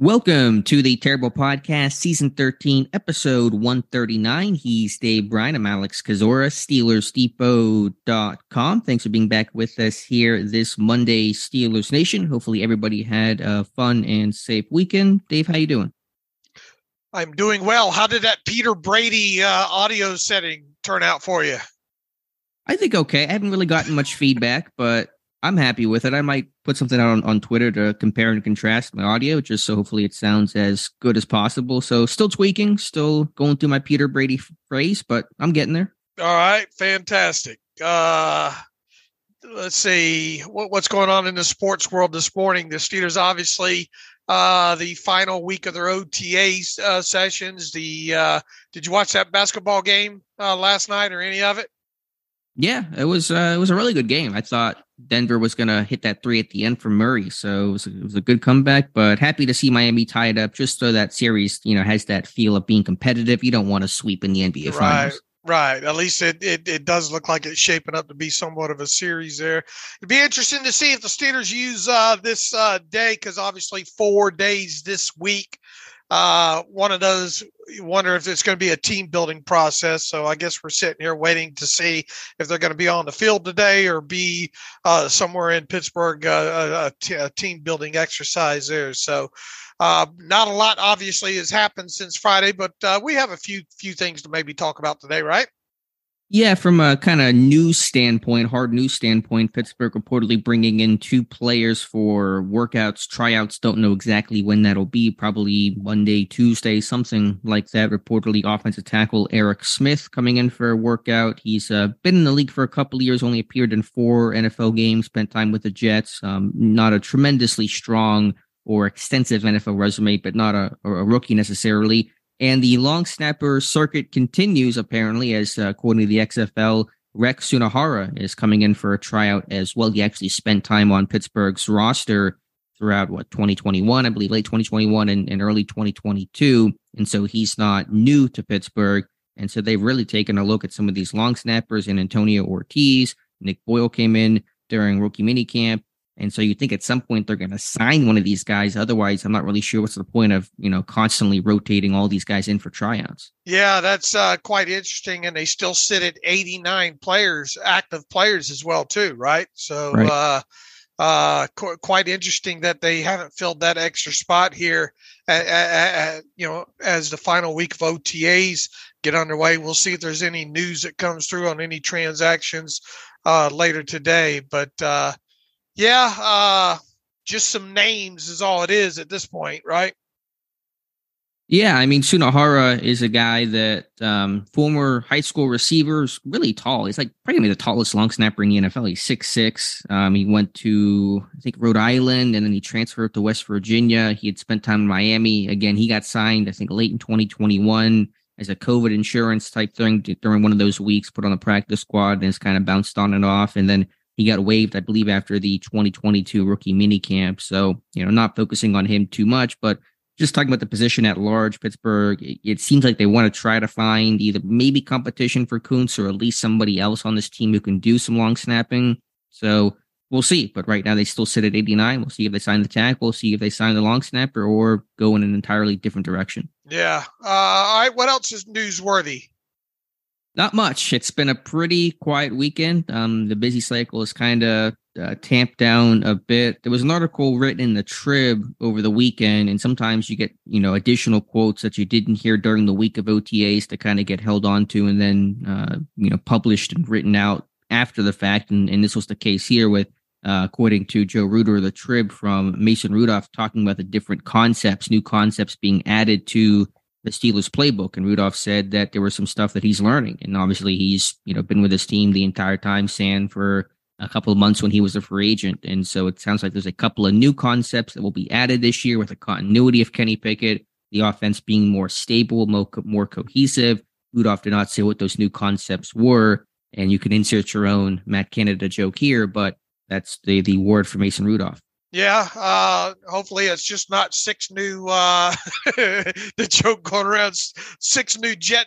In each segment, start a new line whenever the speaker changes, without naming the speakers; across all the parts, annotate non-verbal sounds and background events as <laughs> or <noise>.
Welcome to the Terrible Podcast, Season 13, Episode 139. He's Dave Bryan. I'm Alex Kozora, SteelersDepot.com. Thanks for being back with us here this Monday, Steelers Nation. Hopefully everybody had a fun and safe weekend. Dave, how you doing?
I'm doing well. How did that Peter Brady uh, audio setting turn out for you?
I think okay. I haven't really gotten much feedback, but I'm happy with it. I might put something out on, on Twitter to compare and contrast my audio, just so hopefully it sounds as good as possible. So still tweaking, still going through my Peter Brady phrase, but I'm getting there.
All right, fantastic. Uh, let's see what, what's going on in the sports world this morning. The Steelers obviously uh, the final week of their OTA uh, sessions. The uh, did you watch that basketball game uh, last night or any of it?
Yeah, it was uh, it was a really good game. I thought Denver was going to hit that three at the end for Murray, so it was, it was a good comeback. But happy to see Miami tied up, just so that series you know has that feel of being competitive. You don't want to sweep in the NBA
right.
finals.
Right. At least it, it, it does look like it's shaping up to be somewhat of a series there. It'd be interesting to see if the Steelers use uh, this uh, day because obviously four days this week uh, one of those you wonder if it's going to be a team building process. So I guess we're sitting here waiting to see if they're going to be on the field today or be uh, somewhere in Pittsburgh, uh, a, t- a team building exercise there. So uh, not a lot obviously has happened since Friday, but uh, we have a few few things to maybe talk about today, right?
Yeah, from a kind of news standpoint, hard news standpoint, Pittsburgh reportedly bringing in two players for workouts, tryouts. Don't know exactly when that'll be. Probably Monday, Tuesday, something like that. Reportedly, offensive tackle Eric Smith coming in for a workout. He's uh, been in the league for a couple years, only appeared in four NFL games, spent time with the Jets. Um, not a tremendously strong or extensive NFL resume, but not a, a rookie necessarily. And the long snapper circuit continues, apparently, as uh, according to the XFL, Rex Sunahara is coming in for a tryout as well. He actually spent time on Pittsburgh's roster throughout what 2021, I believe, late 2021 and, and early 2022. And so he's not new to Pittsburgh. And so they've really taken a look at some of these long snappers and Antonio Ortiz. Nick Boyle came in during rookie minicamp. And so you think at some point they're going to sign one of these guys. Otherwise, I'm not really sure what's the point of, you know, constantly rotating all these guys in for tryouts.
Yeah, that's uh, quite interesting. And they still sit at 89 players, active players as well, too, right? So, right. uh, uh, qu- quite interesting that they haven't filled that extra spot here. At, at, at, you know, as the final week of OTAs get underway, we'll see if there's any news that comes through on any transactions uh, later today. But uh, yeah, uh, just some names is all it is at this point, right?
Yeah, I mean Sunahara is a guy that um, former high school receiver is really tall. He's like probably the tallest long snapper in the NFL. He's six six. Um, he went to I think Rhode Island and then he transferred to West Virginia. He had spent time in Miami. Again, he got signed I think late in 2021 as a COVID insurance type thing during one of those weeks. Put on the practice squad and has kind of bounced on and off. And then he got waived, I believe, after the 2022 rookie minicamp. So, you know, not focusing on him too much, but just talking about the position at large, Pittsburgh, it, it seems like they want to try to find either maybe competition for Kuntz or at least somebody else on this team who can do some long snapping. So we'll see. But right now they still sit at 89. We'll see if they sign the tackle, we'll see if they sign the long snapper or go in an entirely different direction.
Yeah. Uh, all right. What else is newsworthy?
Not much. It's been a pretty quiet weekend. Um, the busy cycle is kind of uh, tamped down a bit. There was an article written in the Trib over the weekend, and sometimes you get you know additional quotes that you didn't hear during the week of OTAs to kind of get held on to, and then uh, you know published and written out after the fact. And, and this was the case here with, uh, according to Joe Rutter, the Trib from Mason Rudolph, talking about the different concepts, new concepts being added to the Steelers playbook. And Rudolph said that there was some stuff that he's learning. And obviously he's, you know, been with his team the entire time, San for a couple of months when he was a free agent. And so it sounds like there's a couple of new concepts that will be added this year with the continuity of Kenny Pickett, the offense being more stable, more, more cohesive. Rudolph did not say what those new concepts were, and you can insert your own Matt Canada joke here, but that's the the word for Mason Rudolph.
Yeah, uh, hopefully it's just not six new uh, <laughs> the joke going around six new jet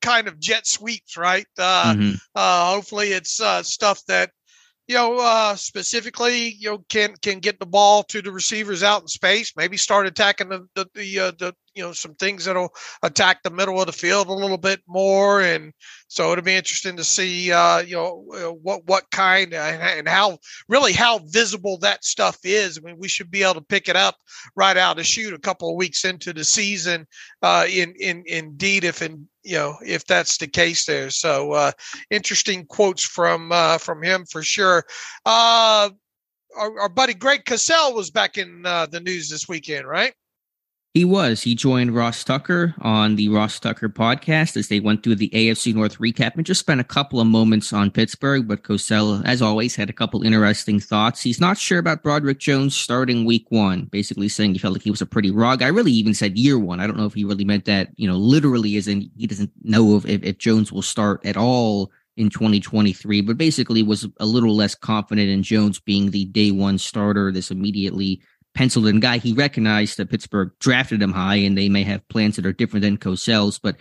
kind of jet sweeps, right? Uh, mm-hmm. uh, hopefully it's uh, stuff that you know, uh, specifically, you know, can can get the ball to the receivers out in space. Maybe start attacking the the the, uh, the you know some things that'll attack the middle of the field a little bit more. And so it'll be interesting to see, uh, you know, uh, what what kind and how really how visible that stuff is. I mean, we should be able to pick it up right out of shoot a couple of weeks into the season. Uh, in in indeed, if in you know if that's the case there. So uh, interesting quotes from uh, from him for sure. Uh, our, our buddy Greg Cosell was back in uh, the news this weekend, right?
He was. He joined Ross Tucker on the Ross Tucker podcast as they went through the AFC North recap and just spent a couple of moments on Pittsburgh. But Cosell, as always, had a couple interesting thoughts. He's not sure about Broderick Jones starting week one, basically saying he felt like he was a pretty raw guy. Really, even said year one. I don't know if he really meant that, you know, literally, as in he doesn't know if, if, if Jones will start at all in 2023, but basically was a little less confident in Jones being the day one starter. This immediately penciled in guy. He recognized that Pittsburgh drafted him high and they may have plans that are different than Cosell's. But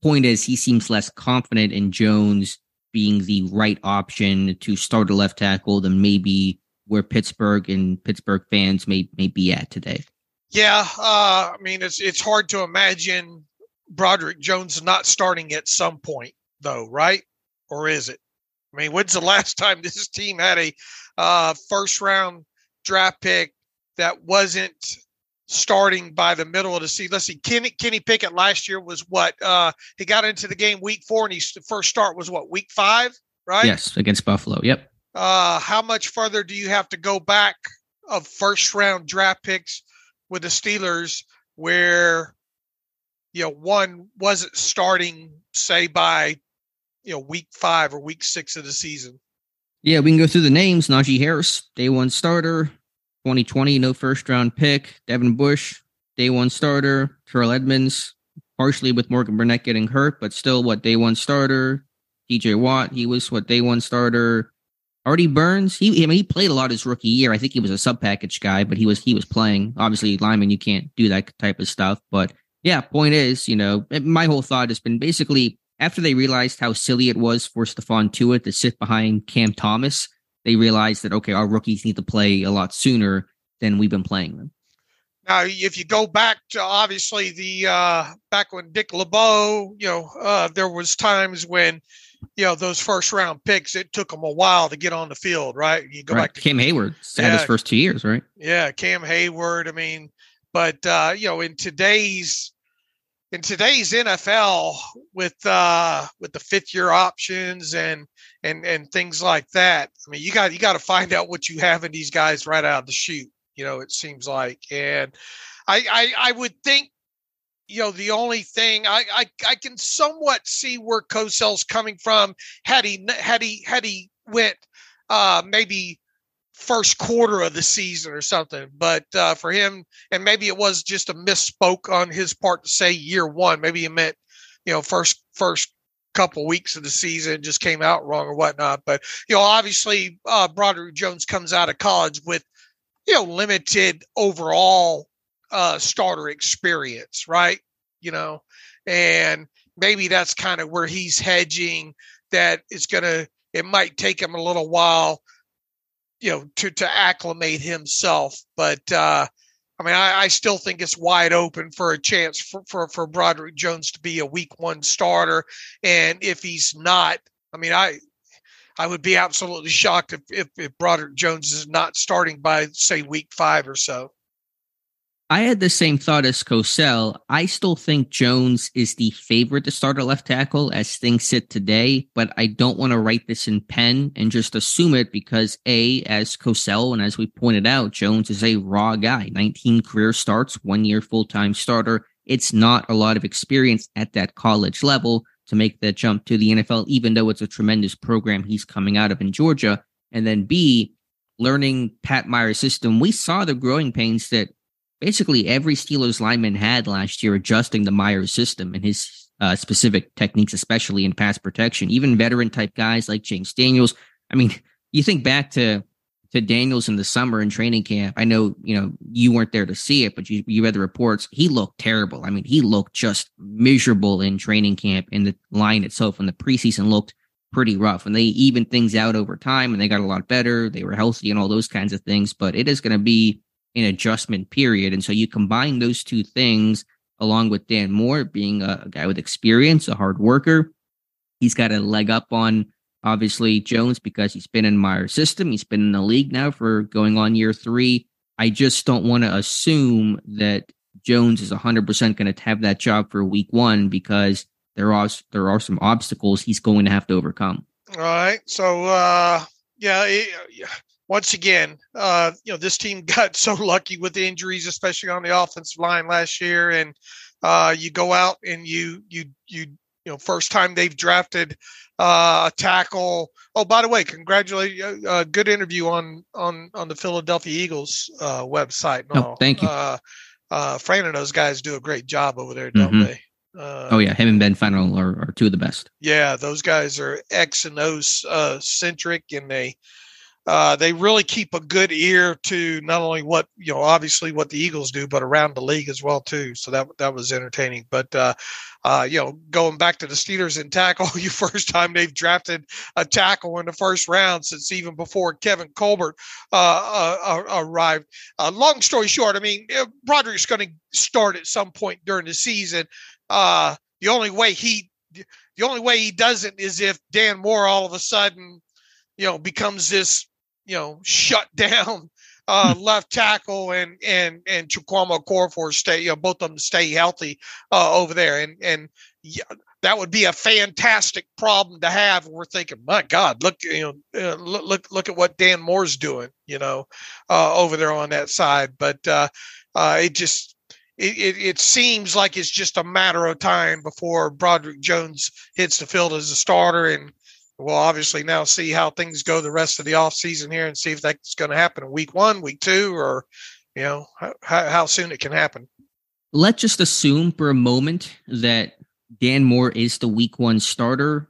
point is, he seems less confident in Jones being the right option to start a left tackle than maybe where Pittsburgh and Pittsburgh fans may may be at today.
Yeah, uh, I mean it's it's hard to imagine Broderick Jones not starting at some point, though, right? Or is it? I mean, when's the last <laughs> time this team had a uh, first round draft pick that wasn't starting by the middle of the season. Let's see, Kenny Kenny Pickett last year was what? Uh, he got into the game week four, and his first start was what week five, right?
Yes, against Buffalo. Yep.
Uh, how much further do you have to go back of first round draft picks with the Steelers, where you know one wasn't starting, say by you know week five or week six of the season?
Yeah, we can go through the names. Najee Harris, day one starter. 2020, no first round pick. Devin Bush, day one starter. Terrell Edmunds, partially with Morgan Burnett getting hurt, but still what day one starter. TJ Watt, he was what day one starter. Artie Burns, he I mean, he played a lot his rookie year. I think he was a sub package guy, but he was he was playing. Obviously, lineman, you can't do that type of stuff. But yeah, point is, you know, my whole thought has been basically after they realized how silly it was for Stephon Tuitt to sit behind Cam Thomas, they realize that okay, our rookies need to play a lot sooner than we've been playing them.
Now, if you go back to obviously the uh, back when Dick LeBeau, you know, uh, there was times when you know those first round picks. It took them a while to get on the field, right? You go right. back to
Cam Heyward yeah, had his first two years, right?
Yeah, Cam Heyward. I mean, but uh, you know, in today's in today's NFL with uh with the fifth year options and and and things like that. I mean, you got you got to find out what you have in these guys right out of the chute. You know, it seems like, and I I, I would think. You know, the only thing I, I I can somewhat see where Cosell's coming from had he had he had he went uh maybe first quarter of the season or something. But uh, for him, and maybe it was just a misspoke on his part to say year one. Maybe he meant, you know, first first couple weeks of the season just came out wrong or whatnot. But you know, obviously, uh, Broderick Jones comes out of college with you know limited overall uh, starter experience, right? You know, and maybe that's kind of where he's hedging that it's gonna. It might take him a little while you know to to acclimate himself. But uh, I mean, I, I, still think it's wide open for a chance for, for for Broderick Jones to be a Week One starter. And if he's not, I mean, I I would be absolutely shocked if if, if Broderick Jones is not starting by say Week Five or so.
I had the same thought as Cosell. I still think Jones is the favorite to start a left tackle as things sit today, but I don't want to write this in pen and just assume it because A, as Cosell, and as we pointed out, Jones is a raw guy. 19 career starts, one year full time starter. It's not a lot of experience at that college level to make that jump to the NFL, even though it's a tremendous program he's coming out of in Georgia. And then B, learning Pat Meyer's system, we saw the growing pains that basically every Steelers lineman had last year adjusting the Meyer's system. And his uh, specific techniques, especially in pass protection. Even veteran type guys like James Daniels. I mean, <laughs> you think back to to Daniels in the summer in training camp. I know you know you weren't there to see it, but you you read the reports. He looked terrible. I mean, he looked just miserable in training camp. And the line itself in the preseason looked pretty rough. And they evened things out over time, and they got a lot better. They were healthy and all those kinds of things. But it is going to be an adjustment period, and so you combine those two things along with Dan Moore being a, a guy with experience, a hard worker. He's got a leg up on obviously Jones because he's been in Meyer's system. He's been in the league now for going on year three. I just don't want to assume that Jones is 100% going to have that job for week one because there are there are some obstacles he's going to have to overcome.
All right. So uh yeah, it, once again, uh, you know, this team <laughs> got so lucky with the injuries, especially on the offensive line last year. And uh, you go out and you you you you know, first time they've drafted uh, a tackle. Oh, by the way, congratulations! Uh, uh, good interview on on on the Philadelphia Eagles uh, website.
No, oh, thank you.
Uh, uh, Fran and those guys do a great job over there, don't mm-hmm. they?
Uh, oh yeah, him and Ben Fennell are, are, two of the best.
Yeah, those guys are X and O uh, centric, and they uh, they really keep a good ear to not only what you know, obviously what the Eagles do, but around the league as well too. So that that was entertaining. But uh, uh, you know, going back to the Steelers in tackle, <laughs> you first time they've drafted a tackle in the first round since even before Kevin Colbert uh, uh, arrived. long story short, I mean, Broderick's going to start at some point during the season. the only way he the only way he doesn't is if Dan Moore all of a sudden you know becomes this you know, shut <laughs> down uh, hmm. left tackle and and and Chukwuma Okorafor stay, you know, both of them stay healthy uh, over there, and and yeah, that would be a fantastic problem to have. We're thinking, my God, look, you know, uh, look look look at what Dan Moore's doing, you know, uh, over there on that side. But uh, uh, it just it, it, it seems like it's just a matter of time before Broderick Jones hits the field as a starter and we'll obviously now see how things go the rest of the off season here and see if that's going to happen in week one, week two, or you know how, how soon it can happen.
Let's just assume for a moment that Dan Moore is the week one starter.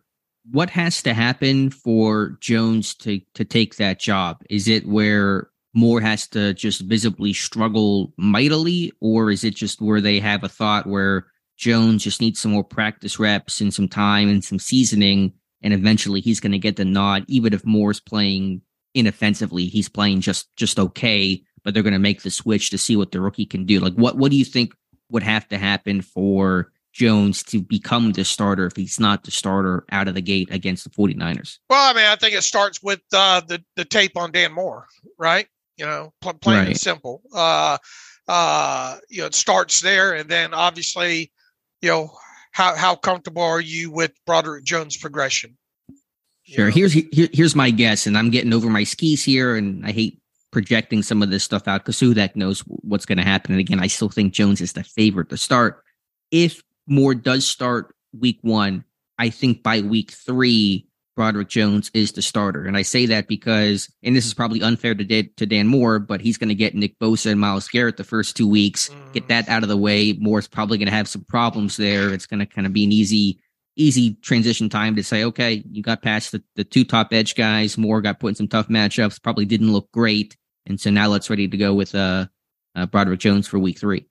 What has to happen for Jones to to take that job? Is it where Moore has to just visibly struggle mightily, or is it just where they have a thought where Jones just needs some more practice reps and some time and some seasoning and eventually he's going to get the nod, even if Moore's playing inoffensively. He's playing just just okay, but they're going to make the switch to see what the rookie can do. Like, what what do you think would have to happen for Jones to become the starter if he's not the starter out of the gate against the 49ers?
Well, I mean, I think it starts with uh, the the tape on Dan Moore, right? You know, pl- plain right. and simple. Uh, uh, you know, it starts there, and then obviously, you know, how how comfortable are you with Broderick Jones' progression?
Sure. know? Here's here, here's my guess, and I'm getting over my skis here, and I hate projecting some of this stuff out because who that knows what's going to happen. And again, I still think Jones is the favorite to start. If Moore does start week one, I think by week three, Broderick Jones is the starter. And I say that because, and this is probably unfair to, Dan, to Dan Moore, but he's going to get Nick Bosa and Myles Garrett the first two weeks, mm. get that out of the way. Moore's probably going to have some problems there. It's going to kind of be an easy, easy transition time to say, okay, you got past the, the two top edge guys. Moore got put in some tough matchups, probably didn't look great. And so now let's ready to go with uh, uh Broderick Jones for week three.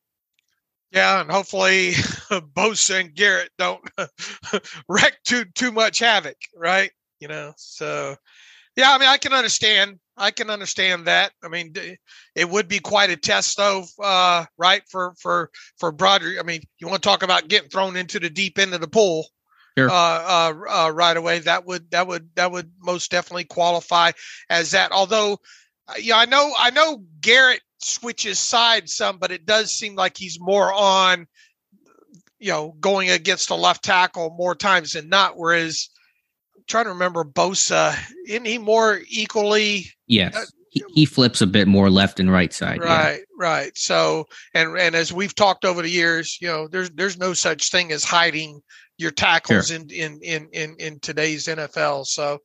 Yeah, and hopefully <laughs> Bosa and Garrett don't <laughs> wreck too too much havoc, right? You know, so yeah, I mean, I can understand. I can understand that. I mean, it would be quite a test, though, uh, right? For for for Broderick. I mean, you want to talk about getting thrown into the deep end of the pool. Sure. Uh, uh, uh, right away. That would that would that would most definitely qualify as that. Although, uh, yeah, I know I know Garrett switches sides some, but it does seem like he's more on, you know, going against the left tackle more times than not. Whereas, I'm trying to remember Bosa, isn't he more equally?
Yes. Uh, he, he flips a bit more left and right side.
Right, yeah. right. So, and and as we've talked over the years, you know, there's there's no such thing as hiding your tackles sure. in, in in in in today's NFL. So,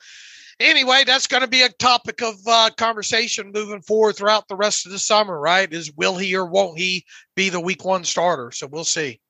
anyway, that's going to be a topic of uh, conversation moving forward throughout the rest of the summer, right? Is will he or won't he be the week one starter? So we'll see.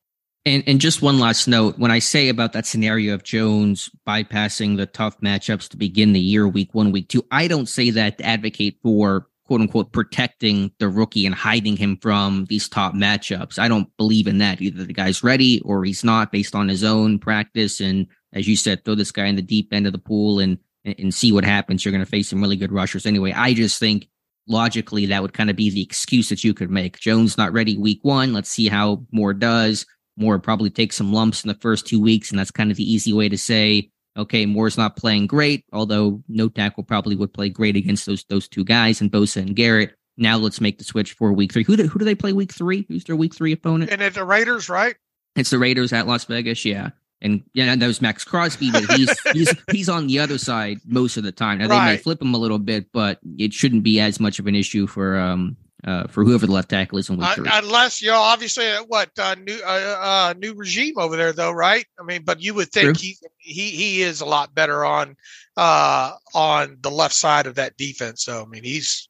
And and just one last note: when I say about that scenario of Jones bypassing the tough matchups to begin the year, week one, week two, I don't say that to advocate for quote unquote protecting the rookie and hiding him from these top matchups. I don't believe in that. Either the guy's ready or he's not based on his own practice. And as you said, throw this guy in the deep end of the pool and and see what happens. You're going to face some really good rushers anyway. I just think logically that would kind of be the excuse that you could make. Jones not ready week one. Let's see how Moore does. Moore probably takes some lumps in the first two weeks, and that's kind of the easy way to say, okay, Moore's not playing great, although no tackle probably would play great against those those two guys and Bosa and Garrett. Now let's make the switch for week three. Who do, who do they play week three? Who's their week three opponent?
And it's the Raiders, right?
It's the Raiders at Las Vegas, yeah. And yeah, that was Maxx Crosby, but he's <laughs> he's he's on the other side most of the time. Now they right. may flip him a little bit, but it shouldn't be as much of an issue for um uh, for whoever the left tackle is in week three.
unless you know, obviously, uh, what uh, new uh, uh, new regime over there, though, right? I mean, but you would think he he he is a lot better on uh on the left side of that defense. So I mean, he's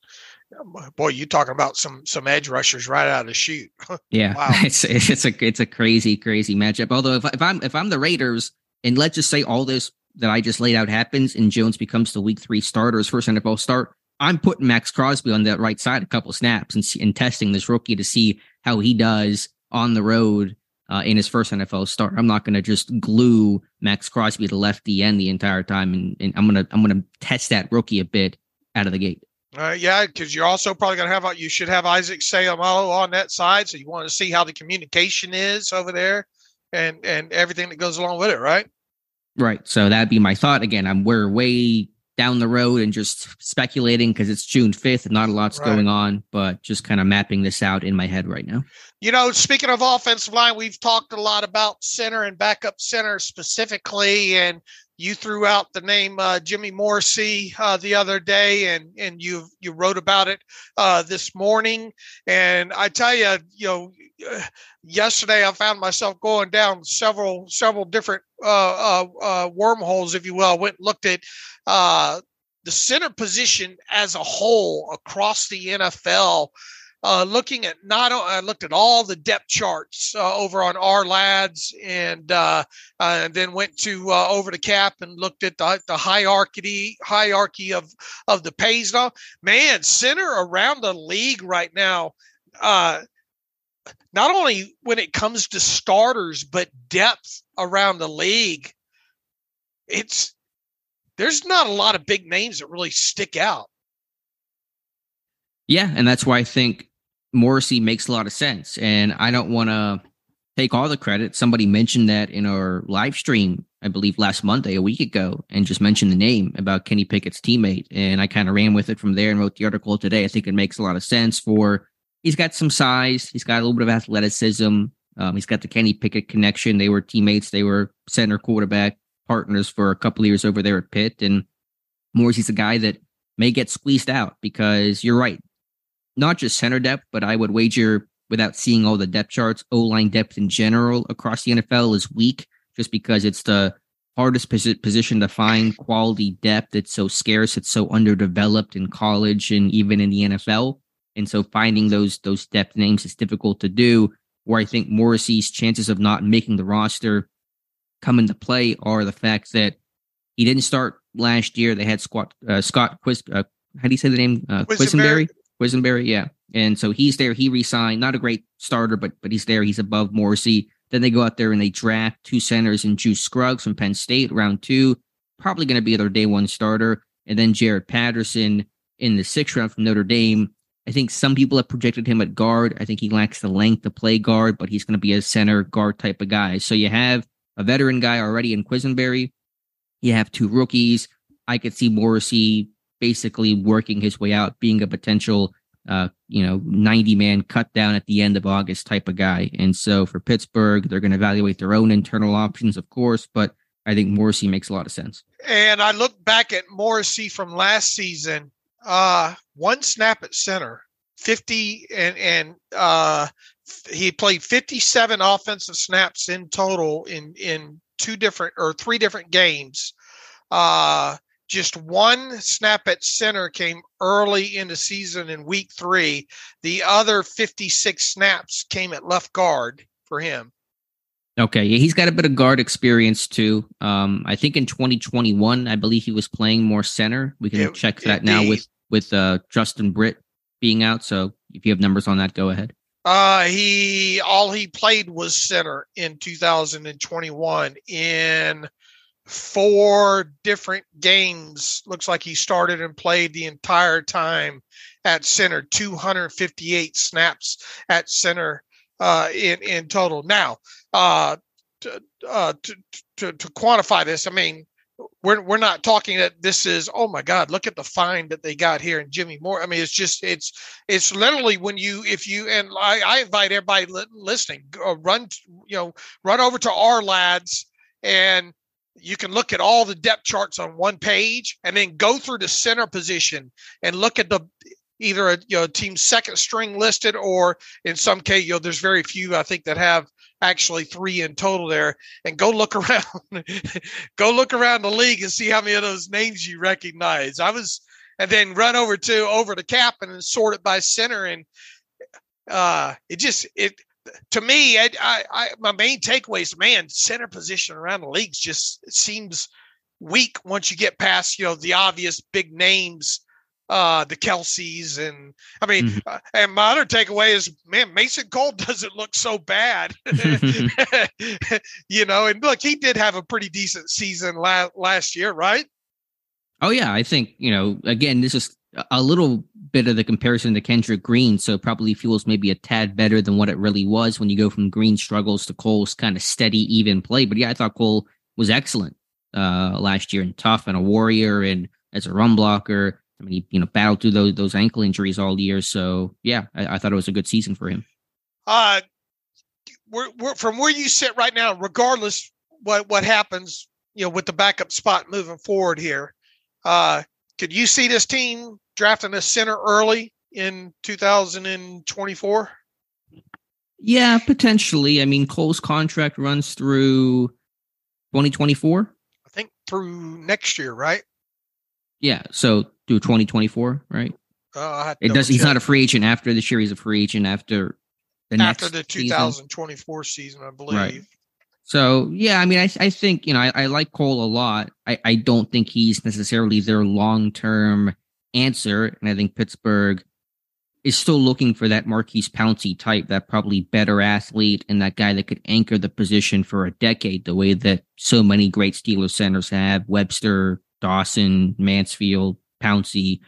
boy, you talking about some some edge rushers right out of the chute. <laughs>
yeah, wow. <laughs> it's it's a it's a crazy crazy matchup. Although if if I'm if I'm the Raiders, and let's just say all this that I just laid out happens, and Jones becomes the Week Three starter, his first NFL start. I'm putting Maxx Crosby on that right side a couple snaps and, and testing this rookie to see how he does on the road uh, in his first NFL start. I'm not going to just glue Maxx Crosby to left end the entire time, and, and I'm gonna I'm gonna test that rookie a bit out of the gate.
Uh, yeah, because you're also probably going to have you should have Isaac Seumalo on that side, so you want to see how the communication is over there, and and everything that goes along with it, right?
Right. So that'd be my thought. Again, I'm we're way down the road and just speculating because it's June 5th and not a lot's right. going on, but just kind of mapping this out in my head right now.
You know, speaking of offensive line, we've talked a lot about center and backup center specifically, and you threw out the name uh, Jimmy Morrissey uh, the other day, and and you you wrote about it uh, this morning. And I tell you, you know, yesterday I found myself going down several several different uh, uh, uh, wormholes, if you will. I went and looked at the center position as a whole across the NFL uh, looking at not I looked at all the depth charts uh, over on Ourlads and uh, uh, and then went to uh, over to Cap and looked at the, the hierarchy hierarchy of of the pays. Man, center around the league right now. Uh, not only when it comes to starters, but depth around the league. It's there's not a lot of big names that really stick out.
Yeah, and that's why I think Morrissey makes a lot of sense. And I don't want to take all the credit. Somebody mentioned that in our live stream, I believe last Monday, a week ago, and just mentioned the name about Kenny Pickett's teammate. And I kind of ran with it from there and wrote the article today. I think it makes a lot of sense for he's got some size, he's got a little bit of athleticism. Um, he's got the Kenny Pickett connection. They were teammates, they were center quarterback partners for a couple years over there at Pitt. And Morrissey's a guy that may get squeezed out because you're right not just center depth, but I would wager without seeing all the depth charts, O line depth in general across the NFL is weak just because it's the hardest position to find quality depth. It's so scarce. It's so underdeveloped in college and even in the NFL. And so finding those those depth names is difficult to do. Where I think Morrissey's chances of not making the roster come into play are the fact that he didn't start last year. They had Scott uh, Scott Quis, uh, how do you say the name? Uh, Quessenberry. Quessenberry, yeah. And so he's there. He resigned. Not a great starter, but but he's there. He's above Morrissey. Then they go out there and they draft two centers and Juice Scruggs from Penn State, round two. Probably going to be their day one starter. And then Jarrett Patterson in the sixth round from Notre Dame. I think some people have projected him at guard. I think he lacks the length to play guard, but he's going to be a center guard type of guy. So you have a veteran guy already in Quessenberry. You have two rookies. I could see Morrissey basically working his way out, being a potential, uh, you know, 90 man cut down at the end of August type of guy. And so for Pittsburgh, they're going to evaluate their own internal options, of course, but I think Morrissey makes a lot of sense.
And I look back at Morrissey from last season, uh, one snap at center, 50 and, and, uh, he played 57 offensive snaps in total in, in two different or three different games. Uh, just one snap at center came early in the season in week three. The other 56 snaps came at left guard for him.
Okay, yeah, he's got a bit of guard experience too. Um, I think in 2021, I believe he was playing more center. We can it, check that now with with uh, Justin Britt being out. So if you have numbers on that, go ahead.
Uh, he all he played was center in 2021 in four different games. Looks like he started and played the entire time at center, 258 snaps at center uh, in in total. Now, uh, to, uh, to, to, to quantify this, I mean, we're we're not talking that this is oh my god look at the find that they got here and Jimmy Moore I mean it's just it's it's literally when you if you and I, I invite everybody listening uh, run you know run over to Ourlads and you can look at all the depth charts on one page and then go through the center position and look at the either a you know team second string listed or in some case you know there's very few I think that have actually three in total there. And go look <laughs> around go look around the league and see how many of those names you recognize. I was and then run over to over to cap and sort it by center and uh it just it to me I, I, I my main takeaway is man center position around the leagues just seems weak once you get past you know the obvious big names uh, the Kelces, and I mean, mm-hmm. uh, and my other takeaway is, man, Mason Cole <laughs> doesn't look so bad, <laughs> <laughs> you know. And look, he did have a pretty decent season la- last year, right?
Oh yeah, I think you know. Again, this is a little bit of the comparison to Kendrick Green, so probably feels maybe a tad better than what it really was when you go from Green struggles to Cole's kind of steady, even play. But yeah, I thought Cole was excellent uh, last year and tough and a warrior and as a run blocker I mean, he you know battled through those those ankle injuries all year. So yeah, I, I thought it was a good season for him.
Uh, we're, we're, from where you sit right now, regardless what what happens, you know, with the backup spot moving forward here, uh, could you see this team drafting a center early in 2024?
Yeah, potentially. I mean, Cole's contract runs through 2024.
I think through next year, right?
Yeah, so through 2024, right?
Uh,
it does. He's not a free agent after this year. He's a free agent after
the next after the 2024 season, season I believe. Right.
So yeah, I mean, I I think you know I, I like Cole a lot. I I don't think he's necessarily their long term answer, and I think Pittsburgh is still looking for that Maurkice Pouncey type, that probably better athlete, and that guy that could anchor the position for a decade, the way that so many great Steelers centers have. Webster, Dawson, Mansfield, Pouncey.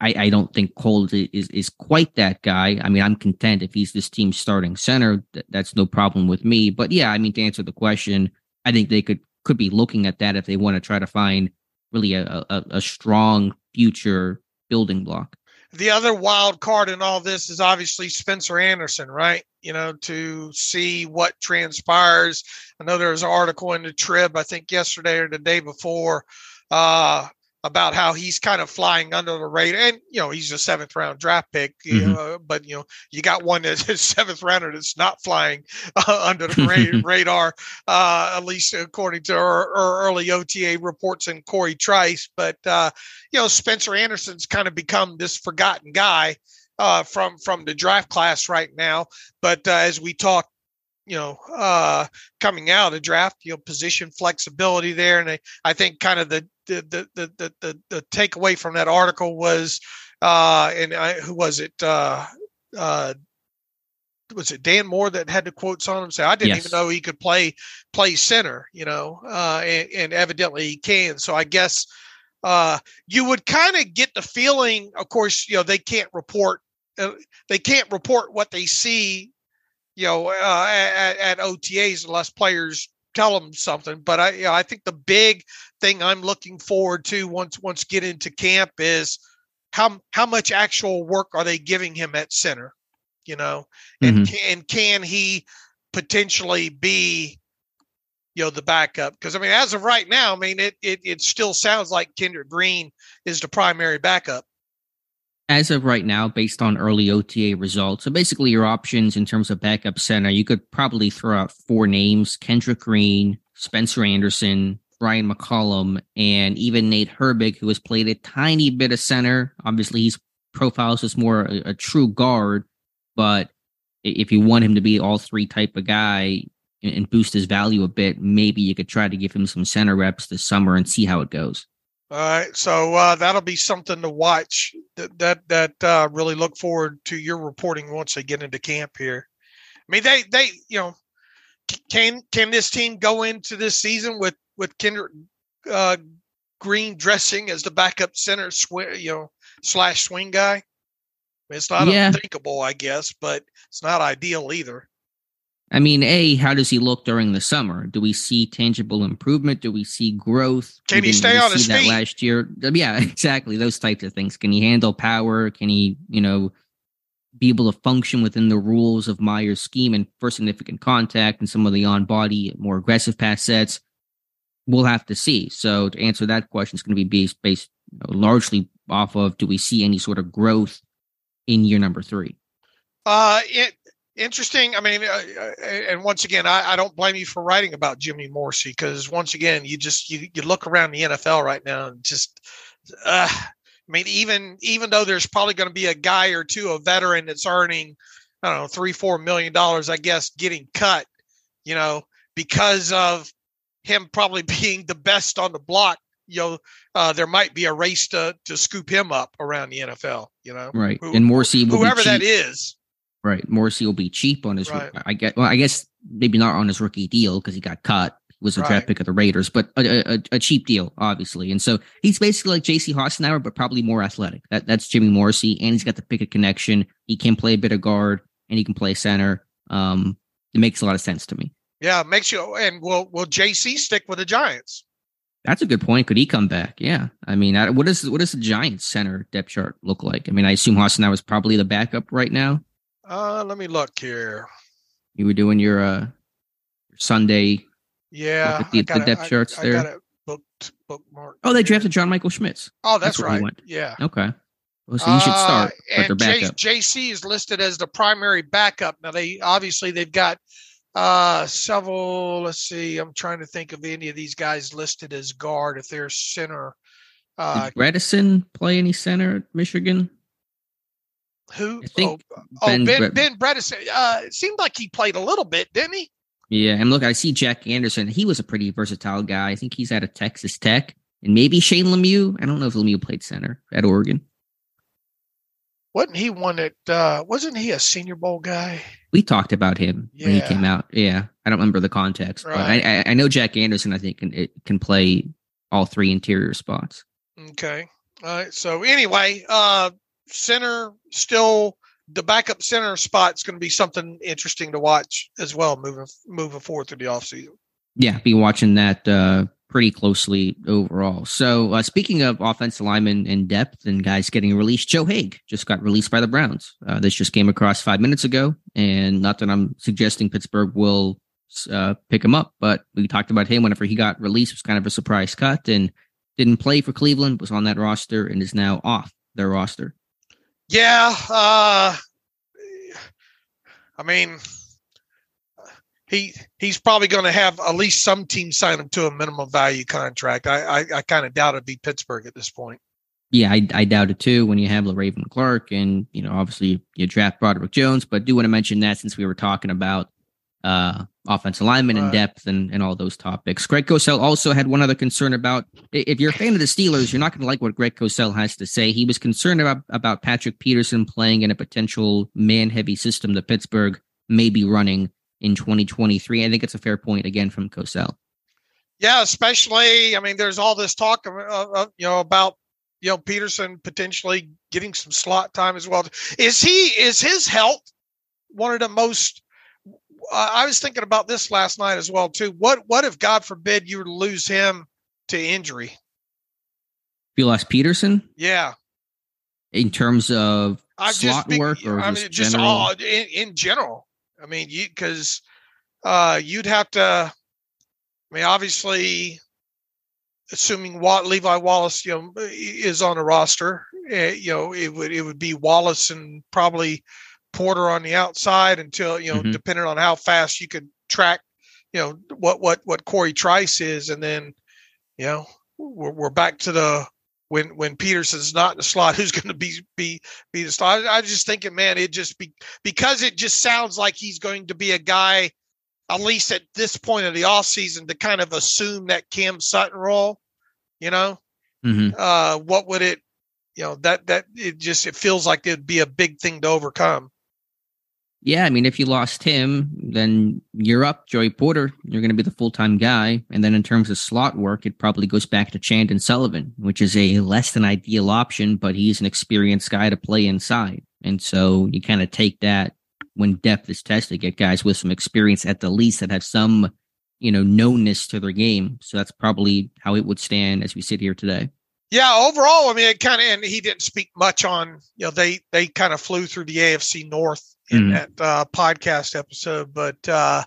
I, I don't think Cole is is quite that guy. I mean, I'm content if he's this team's starting center. Th- that's no problem with me. But yeah, I mean, to answer the question, I think they could could be looking at that if they want to try to find really a, a, a strong future building block.
The other wild card in all this is obviously Spencer Anderson, right? You know, to see what transpires. I know there was an article in the Trib, I think yesterday or the day before, uh, about how he's kind of flying under the radar. And, you know, he's a seventh round draft pick, mm-hmm. know, but, you know, you got one that's a <laughs> seventh rounder that's not flying uh, <laughs> under the <laughs> radar, uh, at least according to our, our, early OTA reports and Corey Trice. But, uh, you know, Spencer Anderson's kind of become this forgotten guy. Uh, from from the draft class right now, but uh, as we talk you know, uh, coming out of draft, you know, position flexibility there. And I, I think kind of the, the, the, the, the, the takeaway from that article was, uh, and I, who was it? Uh, uh, was it Dan Moore that had the quotes on him? Say, I didn't yes. even know he could play play center, you know, uh, and, and evidently he can. So I guess uh, you would kind of get the feeling. Of course, you know they can't report uh, they can't report what they see you know, uh, at, at, OTAs unless players tell them something. But I, you know, I think the big thing I'm looking forward to once once get into camp is how how much actual work are they giving him at center, you know, and mm-hmm. can, and can he potentially be you know the backup because i mean as of right now i mean it, it it still sounds like kendrick green is the primary backup
as of right now, based on early OTA results, so basically your options in terms of backup center, you could probably throw out four names Kendrick Green, Spencer Anderson, Ryan McCollum, and even Nate Herbig, who has played a tiny bit of center. Obviously, he's profiles as more a, a true guard, but if you want him to be all three type of guy, and, and boost his value a bit, maybe you could try to give him some center reps this summer and see how it goes.
All right, so uh, that'll be something to watch. That that that uh, really look forward to your reporting once they get into camp here. I mean, they they you know can can this team go into this season with with Kendrick uh, Green dressing as the backup center, sw- you know, slash swing guy? It's not yeah. unthinkable, I guess, but it's not ideal either.
I mean, A, how does he look during the summer? Do we see tangible improvement? Do we see growth?
Can he stay on his feet?
Last year, <laughs> yeah, exactly. Those types of things. Can he handle power? Can he, you know, be able to function within the rules of Meyer's scheme and for significant contact and some of the on body, more aggressive pass sets? We'll have to see. So to answer that question, it's going to be based, based you know, largely off of do we see any sort of growth in year number three?
Uh, it interesting. I mean, uh, uh, and once again, I, I, don't blame you for writing about Jimmy Morrissey because once again, you just you, you look around the NFL right now and just, uh, I mean, even even though there's probably going to be a guy or two, a veteran that's earning, I don't know, three four million dollars, I guess, getting cut, you know, because of him probably <laughs> being the best on the block. You know, uh, there might be a race to to scoop him up around the NFL. You know,
right? Who, and Morrissey,
whoever that is,
Right. Morrissey will be cheap on his. Right. I guess. Well, I guess maybe not on his rookie deal because he got cut. He was a right. draft pick of the Raiders, but a, a, a, cheap deal, obviously. And so he's basically like J.C. Hassenauer, but probably more athletic. That, that's Jimmy Morrissey, and he's got the Pickett connection. He can play a bit of guard, and he can play center. Um, it makes a lot of sense to me.
Yeah, it makes you. And will will J.C. stick with the Giants?
That's a good point. Could he come back? Yeah. I mean, what does what does the Giants center depth chart look like? I mean, I assume Hassenauer is probably the backup right now.
Uh, let me look here.
You were doing your uh Sunday.
Yeah,
the, the depth charts I, there. I got booked, bookmarked. Oh, they drafted John Michael Schmitz.
Oh, that's, that's right. Yeah.
Okay. Well, so you should start, uh, but they're backup.
J- JC is listed as the primary backup. Now they obviously they've got uh several. Let's see. I'm trying to think of any of these guys listed as guard if they're center.
Uh, Did play any center at Michigan?
Who? oh, ben, oh, Ben, ben Bredeson. Uh, it seemed like he played a little bit, didn't he?
Yeah, and look, I see Jack Anderson. He was a pretty versatile guy. I think he's out of Texas Tech, and maybe Shane Lemieux. I don't know if Lemieux played center at Oregon.
Wasn't he one that? Uh, wasn't he a Senior Bowl guy?
We talked about him yeah. when he came out. Yeah, I don't remember the context, right. but I, I, I know Jack Anderson. I think can can play all three interior spots.
Okay. All right. So anyway, uh, center still the backup center spot is going to be something interesting to watch as well moving moving forward through the offseason.
Yeah, be watching that uh, pretty closely overall. So, uh, speaking of offensive linemen in depth and guys getting released, Joe Haeg just got released by the Browns. Uh, this just came across five minutes ago, and not that I'm suggesting Pittsburgh will uh, pick him up, but we talked about him whenever he got released. It was kind of a surprise cut and didn't play for Cleveland, was on that roster, and is now off their roster.
Yeah, uh, I mean, he he's probably going to have at least some team sign him to a minimum value contract. I I, I kind of doubt it'd be Pittsburgh at this point.
Yeah, I, I doubt it too. When you have Le'Raven Clark, and you know, obviously you draft Broderick Jones, but do want to mention that since we were talking about uh, offensive lineman right. in depth and, and all those topics. Greg Cosell also had one other concern about if you're a fan of the Steelers, you're not going to like what Greg Cosell has to say. He was concerned about, about Patrick Peterson playing in a potential man heavy system that Pittsburgh may be running in 2023. I think it's a fair point again from Cosell.
Yeah, especially, I mean, there's all this talk, of, of, you know, about you know Peterson potentially getting some slot time as well. Is he is his health one of the most I was thinking about this last night as well too. What what if God forbid you were to lose him to injury?
You lost Peterson?
Yeah.
In terms of I'm slot just, work or I mean, just general? All,
in, in general. I mean, you because uh, you'd have to. I mean, obviously, assuming Watt, Levi Wallace, you know, is on a roster, uh, you know, it would it would be Wallace and probably Porter on the outside until you know, mm-hmm. depending on how fast you could track, you know, what what what Corey Trice is, and then, you know, we're, we're back to the when when Peterson's not in the slot, <laughs> who's going to be be be the slot? I, I was just thinking, man, it just be because it just sounds like he's going to be a guy at least at this point of the off season, to kind of assume that Cam Sutton role, you know,
Mhm.
uh, what would it, you know, that, that it just, it feels like it'd be a big thing to overcome.
Yeah, I mean, if you lost him, then you're up, Joey Porter. You're going to be the full time guy. And then in terms of slot work, it probably goes back to Chandon Sullivan, which is a less than ideal option, but he's an experienced guy to play inside. And so you kind of take that when depth is tested, get guys with some experience at the least that have some, you know, knownness to their game. So that's probably how it would stand as we sit here today.
Yeah, overall, I mean, it kind of, and he didn't speak much on, you know, they they kind of flew through the AFC North in
Mhm.
that uh, podcast episode, but uh,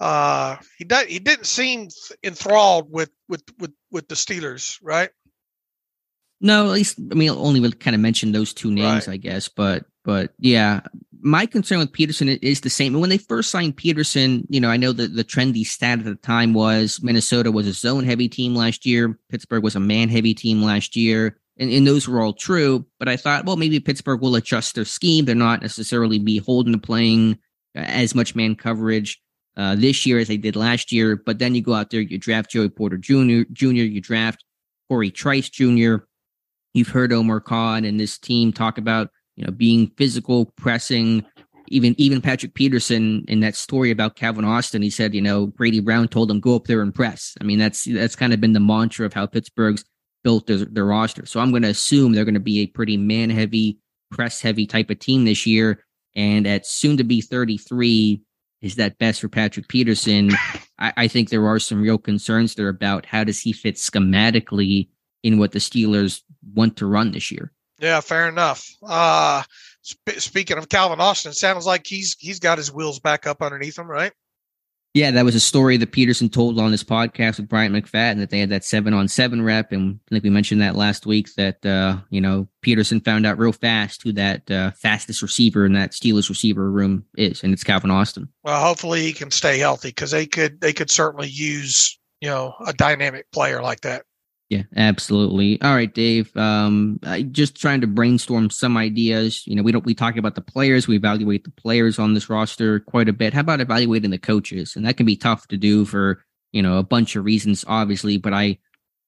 uh, he did, he didn't seem enthralled with with with with the Steelers, right?
No, at least I mean only would kind of mention those two names,
Right.
I guess. But but yeah, my concern with Peterson is the same. When they first signed Peterson, you know, I know that the trendy stat at the time was Minnesota was a zone heavy team last year, Pittsburgh was a man heavy team last year. And, and those were all true, but I thought, well, maybe Pittsburgh will adjust their scheme. They're not necessarily beholden to playing uh, as much man coverage uh, this year as they did last year. But then you go out there, you draft Joey Porter Jr., Jr., you draft Corey Trice Jr., You've heard Omar Khan and this team talk about, you know, being physical, pressing. Even even Patrick Peterson in that story about Calvin Austin, he said, you know, Grady Brown told him go up there and press. I mean, that's that's kind of been the mantra of how Pittsburgh's built their, their roster. So I'm going to assume they're going to be a pretty man heavy, press heavy type of team this year. And at soon to be 33, is that best for Patrick Peterson? I, I think there are some real concerns there about how does he fit schematically in what the Steelers want to run this year.
Yeah, fair enough. Uh, sp- speaking of Calvin Austin, sounds like he's he's got his wheels back up underneath him, right?
Yeah, that was a story that Peterson told on his podcast with Bryant McFadden that they had that seven on seven rep. And I think we mentioned that last week that, uh, you know, Peterson found out real fast who that uh, fastest receiver in that Steelers receiver room is, and it's Calvin Austin.
Well, hopefully he can stay healthy because they could they could certainly use you know a dynamic player like that.
Yeah, absolutely. All right, Dave. Um, I just trying to brainstorm some ideas. You know, we don't we talk about the players, we evaluate the players on this roster quite a bit. How about evaluating the coaches? And that can be tough to do for you know a bunch of reasons, obviously. But I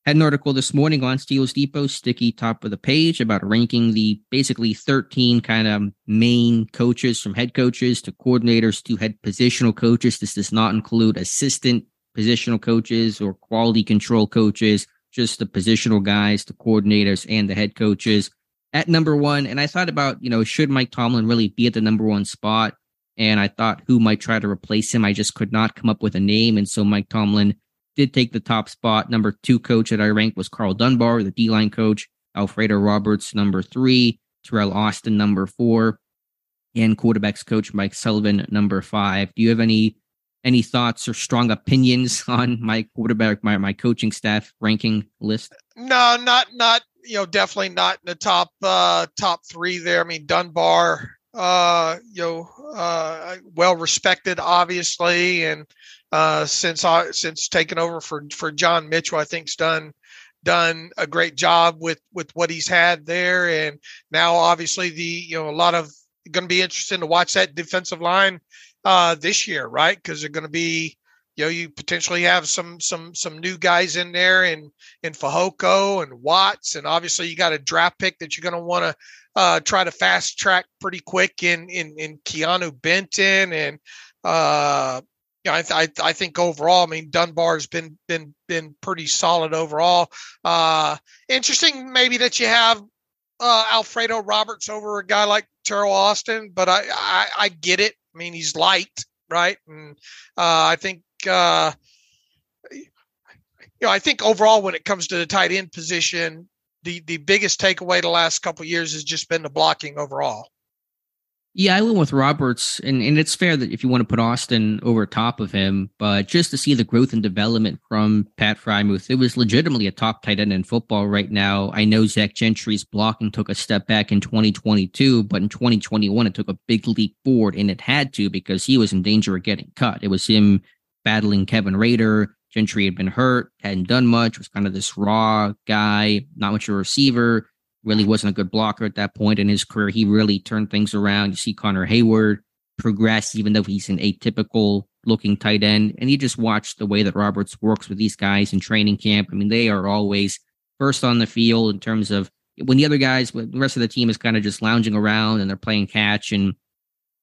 had an article this morning on Steelers Depot, sticky top of the page, about ranking the basically 13 kind of main coaches from head coaches to coordinators to head positional coaches. This does not include assistant positional coaches or quality control coaches just the positional guys, the coordinators, and the head coaches at number one. And I thought about, you know, should Mike Tomlin really be at the number one spot? And I thought who might try to replace him. I just could not come up with a name. And so Mike Tomlin did take the top spot. Number two coach that I ranked was Karl Dunbar, the D line coach, Alfredo Roberts, number three, Teryl Austin, number four, and quarterbacks coach Mike Sullivan, number five. Do you have any any thoughts or strong opinions <laughs> on my quarterback, my, my coaching staff ranking list?
No, not not you know definitely not in the top uh top three there. I mean Dunbar, uh, you know, uh, well respected obviously, and uh, since I since taking over for for John Mitchell, I think's done done a great job with with what he's had there, and now obviously the you know a lot of going to be interesting to watch that defensive line uh, this year, right? Because they're going to be, you know, you potentially have some some some new guys in there, and in Fehoko and Watts, and obviously you got a draft pick that you're going to want to uh, try to fast track pretty quick in in in Keanu Benton, and uh, yeah, I, th- I I think overall, I mean Dunbar's been been been pretty solid overall. Uh, interesting, maybe that you have uh, Alfredo Roberts over a guy like Teryl Austin, but I, I I get it. I mean, he's light, right? And uh, I think, uh, you know, I think overall, when it comes to the tight end position, the the biggest takeaway the last couple years has just been the blocking overall.
Yeah, I went with Roberts, and, and it's fair that if you want to put Austin over top of him, but just to see the growth and development from Pat Freiermuth, it was legitimately a top tight end in football right now. I know Zach Gentry's blocking took a step back in 2022, but in 2021 it took a big leap forward, and it had to because he was in danger of getting cut. It was him battling Kevin Rader. Gentry had been hurt, hadn't done much, was kind of this raw guy, not much of a receiver really wasn't a good blocker at that point in his career. He really turned things around. You see Connor Heyward progress, even though he's an atypical looking tight end. And you just watch the way that Roberts works with these guys in training camp. I mean, they are always first on the field in terms of when the other guys, the rest of the team is kind of just lounging around and they're playing catch and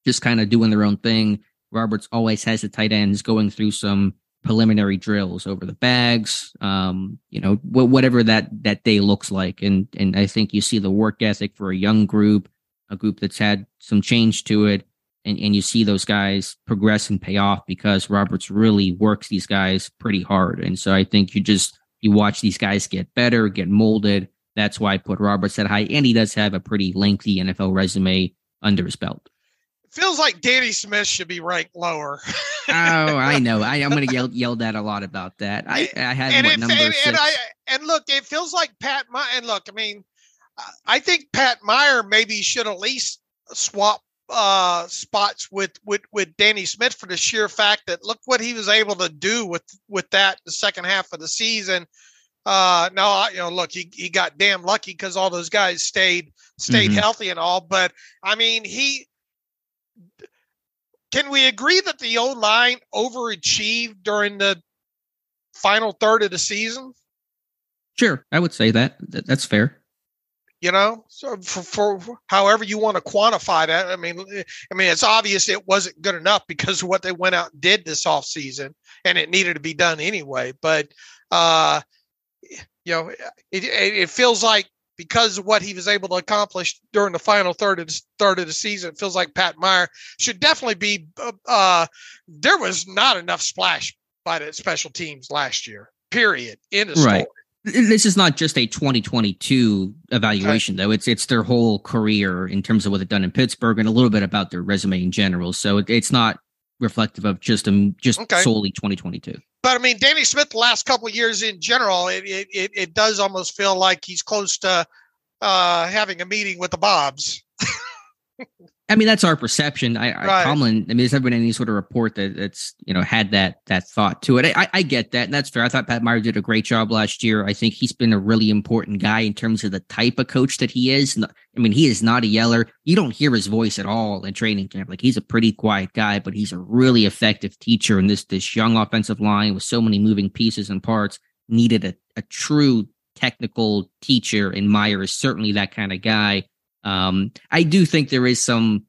just kind of doing their own thing. Roberts always has the tight ends going through some preliminary drills over the bags, um, you know, wh- whatever that that day looks like. And and I think you see the work ethic for a young group, a group that's had some change to it, and and you see those guys progress and pay off because Roberts really works these guys pretty hard. And so I think you just you watch these guys get better, get molded. That's why I put Roberts at high, and he does have a pretty lengthy NFL resume under his belt
feels like Danny Smith should be ranked lower.
oh, I know. I, am going to yell yelled at a lot about that. I, I had and what, number and.
And, I, and look, it feels like Pat. My, and look, I mean, I think Pat Meyer maybe should at least swap uh, spots with with with Danny Smith for the sheer fact that look what he was able to do with with that the second half of the season. Uh, no, you know, look, he, he got damn lucky because all those guys stayed stayed mm-hmm. healthy and all. But I mean, he can we agree that the O line overachieved during the final third of the season?
Sure, I would say that. That's fair.
You know, so for, for however you want to quantify that, I mean, I mean, it's obvious it wasn't good enough because of what they went out and did this off season, and it needed to be done anyway. But uh, you know, it, it feels like because of what he was able to accomplish during the final third of the, third of the season. It feels like Pat Meyer should definitely be. Uh, uh, there was not enough splash by the special teams last year. Period. In the right.
This is not just a 2022 evaluation, okay. though. It's it's their whole career in terms of what they've done in Pittsburgh and a little bit about their resume in general. So it, it's not reflective of just um just okay. solely 2022
but I mean, Danny Smith, the last couple of years in general, it, it, it does almost feel like he's close to uh, having a meeting with the Bobs. <laughs>
I mean, that's our perception. I, right. Tomlin, I mean, there's never been any sort of report that that's you know had that that thought to it. I, I get that, and that's fair. I thought Pat Meyer did a great job last year. I think he's been a really important guy in terms of the type of coach that he is. I mean, he is not a yeller. You don't hear his voice at all in training camp. Like he's a pretty quiet guy, but he's a really effective teacher. And this this young offensive line with so many moving pieces and parts needed a, a true technical teacher, and Meyer is certainly that kind of guy. Um, I do think there is some.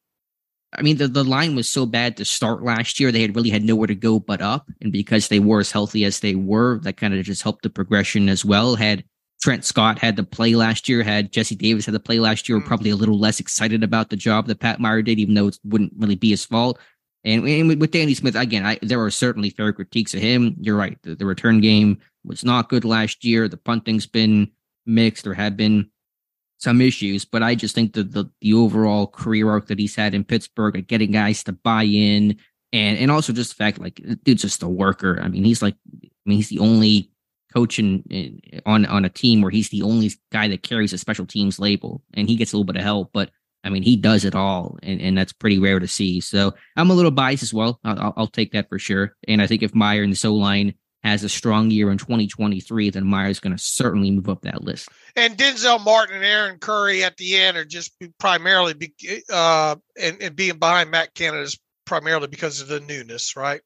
I mean, the, the line was so bad to start last year. They had really had nowhere to go but up. And because they were as healthy as they were, that kind of just helped the progression as well. Had Trent Scott had to play last year, had Jesse Davis had to play last year, mm. probably a little less excited about the job that Pat Meyer did, even though it wouldn't really be his fault. And, and with Danny Smith, again, I, there are certainly fair critiques of him. You're right. The, the return game was not good last year. The punting's been mixed. There have been some issues, but I just think that the the overall career arc that he's had in Pittsburgh at getting guys to buy in and and also just the fact like dude's just a worker. I mean, he's like I mean, he's the only coach in, in, on on a team where he's the only guy that carries a special teams label and he gets a little bit of help, but I mean, he does it all, and, and that's pretty rare to see. So I'm a little biased as well. I'll, I'll take that for sure. And I think if Meyer and the O line has a strong year in 2023, then Meyer's going to certainly move up that list.
And Denzel Martin and Aaron Curry at the end are just primarily be, uh, and, and being behind Matt Canada is primarily because of the newness, right?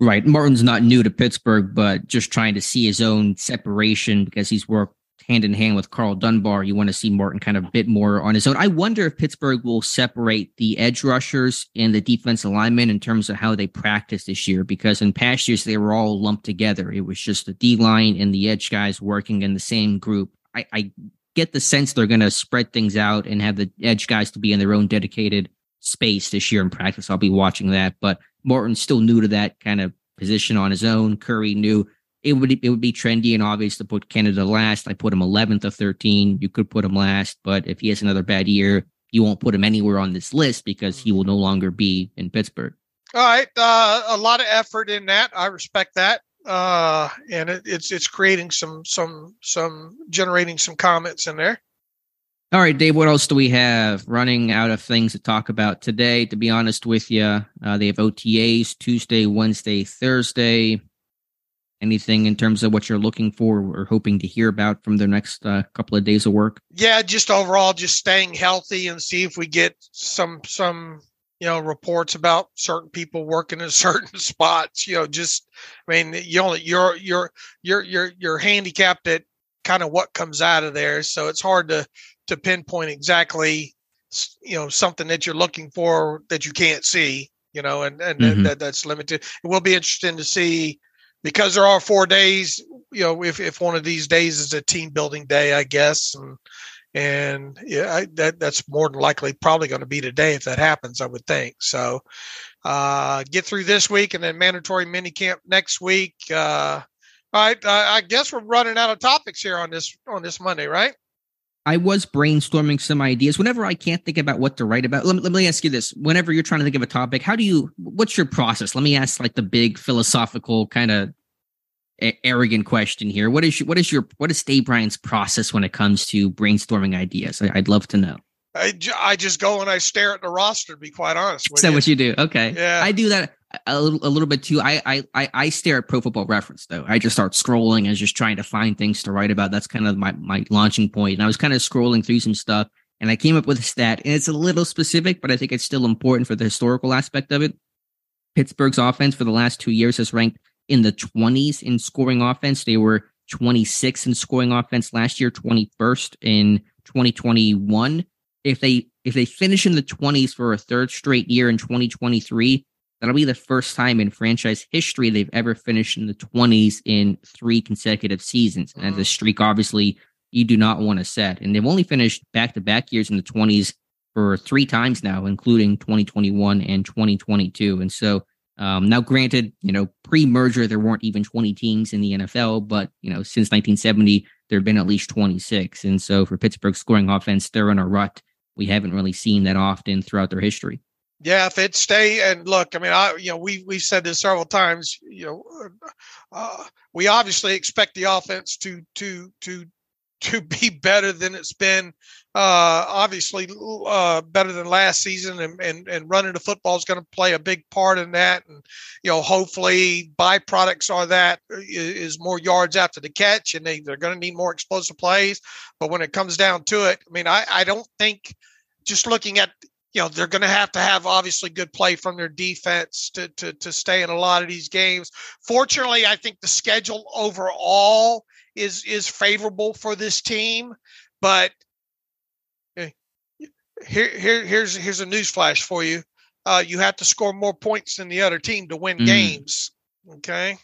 Right. Martin's not new to Pittsburgh, but just trying to see his own separation because he's worked hand in hand with Karl Dunbar. You want to see Martin kind of a bit more on his own. I wonder if Pittsburgh will separate the edge rushers and the defense alignment in terms of how they practice this year, because in past years they were all lumped together. It was just the D line and the edge guys working in the same group. I, I get the sense they're going to spread things out and have the edge guys to be in their own dedicated space this year in practice. I'll be watching that, but Martin's still new to that kind of position on his own. Curry knew it would it would be trendy and obvious to put Canada last. I put him 11th of 13. You could put him last, but if he has another bad year, you won't put him anywhere on this list because he will no longer be in Pittsburgh.
All right, uh, a lot of effort in that. I respect that, uh, and it, it's it's creating some some some generating some comments in there.
All right, Dave. What else do we have? Running out of things to talk about today. To be honest with you, uh, they have OTAs Tuesday, Wednesday, Thursday anything in terms of what you're looking for or hoping to hear about from the next uh, couple of days of work?
Yeah, just overall, just staying healthy and see if we get some some you know, reports about certain people working in <laughs> certain spots. You know, just I mean, you only you're you're you're you're you're handicapped at kind of what comes out of there, so it's hard to to pinpoint exactly you know something that you're looking for that you can't see. You know, and and mm-hmm. that, that's limited. It will be interesting to see because there are four days. You know, if if one of these days is a team building day, I guess, and and yeah, I, that that's more than likely probably going to be today if that happens. I would think so. Uh, get through this week and then mandatory mini camp next week. Uh, all right, I, I guess we're running out of topics here on this on this Monday, right?
I was brainstorming some ideas. Whenever I can't think about what to write about, let me, let me ask you this: Whenever you're trying to think of a topic, how do you? What's your process? Let me ask like the big philosophical kind of arrogant question here. What is your, what is your what is Dave Bryant's process when it comes to brainstorming ideas? I, would love to know.
I, I just go and I stare at the roster. To be quite honest,
is that you. what you do? Okay,
yeah,
I do that a little, a little bit too. I, I I stare at Pro Football Reference though. I just start scrolling and just trying to find things to write about. That's kind of my my launching point. And I was kind of scrolling through some stuff, and I came up with a stat, and it's a little specific, but I think it's still important for the historical aspect of it. Pittsburgh's offense for the last two years has ranked in the 20s in scoring offense. They were 26 in scoring offense last year, 21st in 2021. If they if they finish in the 20s for a third straight year in 2023, that'll be the first time in franchise history they've ever finished in the 20s in three consecutive seasons. And the streak, obviously, you do not want to set. And they've only finished back to back years in the 20s for three times now, including 2021 and 2022. And so um, now, granted, you know, pre-merger there weren't even 20 teams in the NFL, but you know, since 1970 there have been at least 26, and so for Pittsburgh scoring offense, they're in a rut we haven't really seen that often throughout their history.
Yeah, if it stay and look, I mean, I you know we we said this several times. You know, uh, we obviously expect the offense to to to to be better than it's been. Uh, obviously, uh, better than last season, and, and, and running the football is going to play a big part in that. And you know, hopefully, byproducts are that uh, more yards after the catch, and they they're going to need more explosive plays. But when it comes down to it, I mean, I I don't think just looking at you know they're going to have to have obviously good play from their defense to, to to stay in a lot of these games. Fortunately, I think the schedule overall is is favorable for this team. But eh, here, here here's here's a news flash for you. Uh, you have to score more points than the other team to win mm. games. Okay.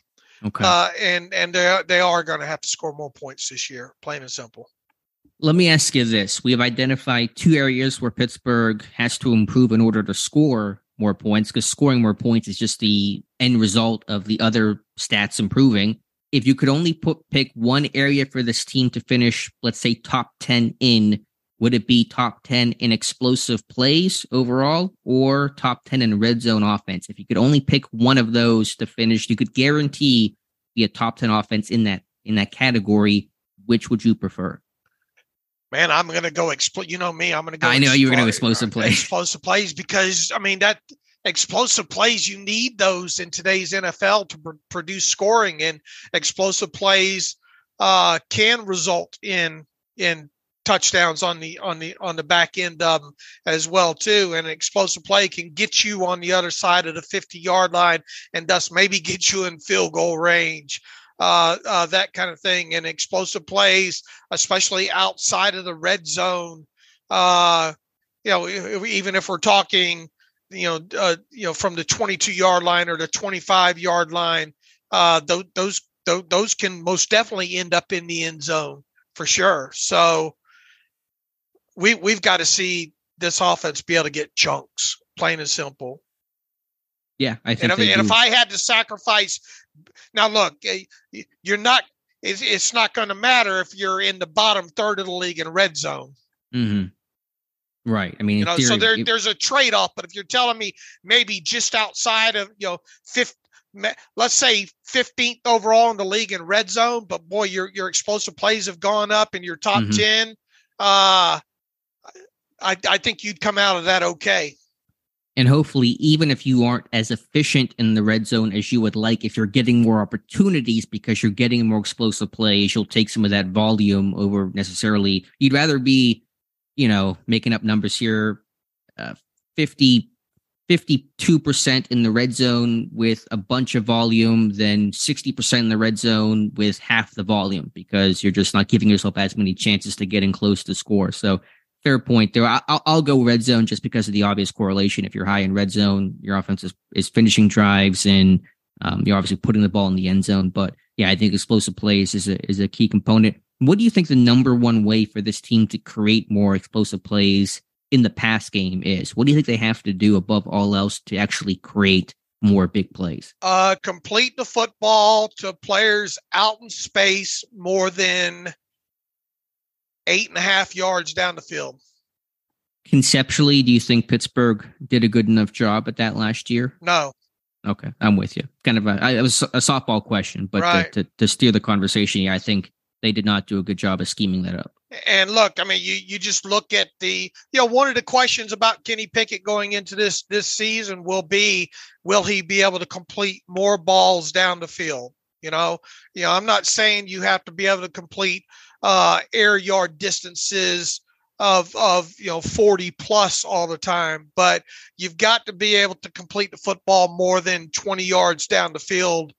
Okay.
Uh, and and they are, they are going to have to score more points this year, plain and simple.
Let me ask you this: We have identified two areas where Pittsburgh has to improve in order to score more points, because scoring more points is just the end result of the other stats improving if you could only put pick one area for this team to finish, let's say top 10 in, would it be top 10 in explosive plays overall or top 10 in red zone offense? If you could only pick one of those to finish, you could guarantee be a top 10 offense in that in that category. Which would you prefer?
Man, I'm going to go explode. You know me. I'm going to go.
I know you were going to explosive <laughs> plays.
Explosive plays because I mean that explosive plays. You need those in today's nfl to pr- produce scoring and explosive plays uh, can result in in touchdowns on the on the on the back end of them as well too. And an explosive play can get you on the other side of the 50 yard line and thus maybe get you in field goal range uh, uh, that kind of thing. And explosive plays especially outside of the red zone uh, you know even if we're talking you know, uh, you know, from the 22 yard line or the 25 yard line, uh, th- those th- those can most definitely end up in the end zone for sure. So we we've got to see this offense be able to get chunks, plain and simple.
Yeah, I think.
And, if, and if I had to sacrifice, now look, eh, you're not. It's, it's not going to matter if you're in the bottom third of the league in red zone.
Mm-hmm. Right. I mean,
you know, theory, so there, there's a trade off. But if you're telling me maybe just outside of, you know, fifth, let's say 15th overall in the league in red zone, but boy, your your explosive plays have gone up in your top mm-hmm. 10. Uh, I, I think you'd come out of that okay.
And hopefully, even if you aren't as efficient in the red zone as you would like, if you're getting more opportunities because you're getting more explosive plays, you'll take some of that volume over necessarily. You'd rather be you know, making up numbers here, uh, 50 52% in the red zone with a bunch of volume then 60% in the red zone with half the volume because you're just not giving yourself as many chances to get in close to score. So fair point there. I'll, I'll go red zone just because of the obvious correlation. If you're high in red zone, your offense is, is finishing drives and um, you're obviously putting the ball in the end zone. But yeah, I think explosive plays is a, is a key component. What do you think the number one way for this team to create more explosive plays in the pass game is? What do you think they have to do above all else to actually create more big plays?
Uh, complete the football to players out in space more than eight and a half yards down the field.
Conceptually, do you think Pittsburgh did a good enough job at that last year?
No.
Okay, I'm with you. Kind of a, it was a softball question, but right. to, to, to steer the conversation, yeah, I think they did not do a good job of scheming that up.
And look, I mean, you you just look at the you know one of the questions about Kenny Pickett going into this this season will be will he be able to complete more balls down the field? You know, you know, I'm not saying you have to be able to complete uh, air yard distances of of you know 40 plus all the time, but you've got to be able to complete the football more than 20 yards down the field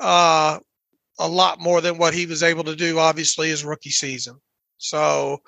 uh, a lot more than what he was able to do, obviously, his rookie season. So,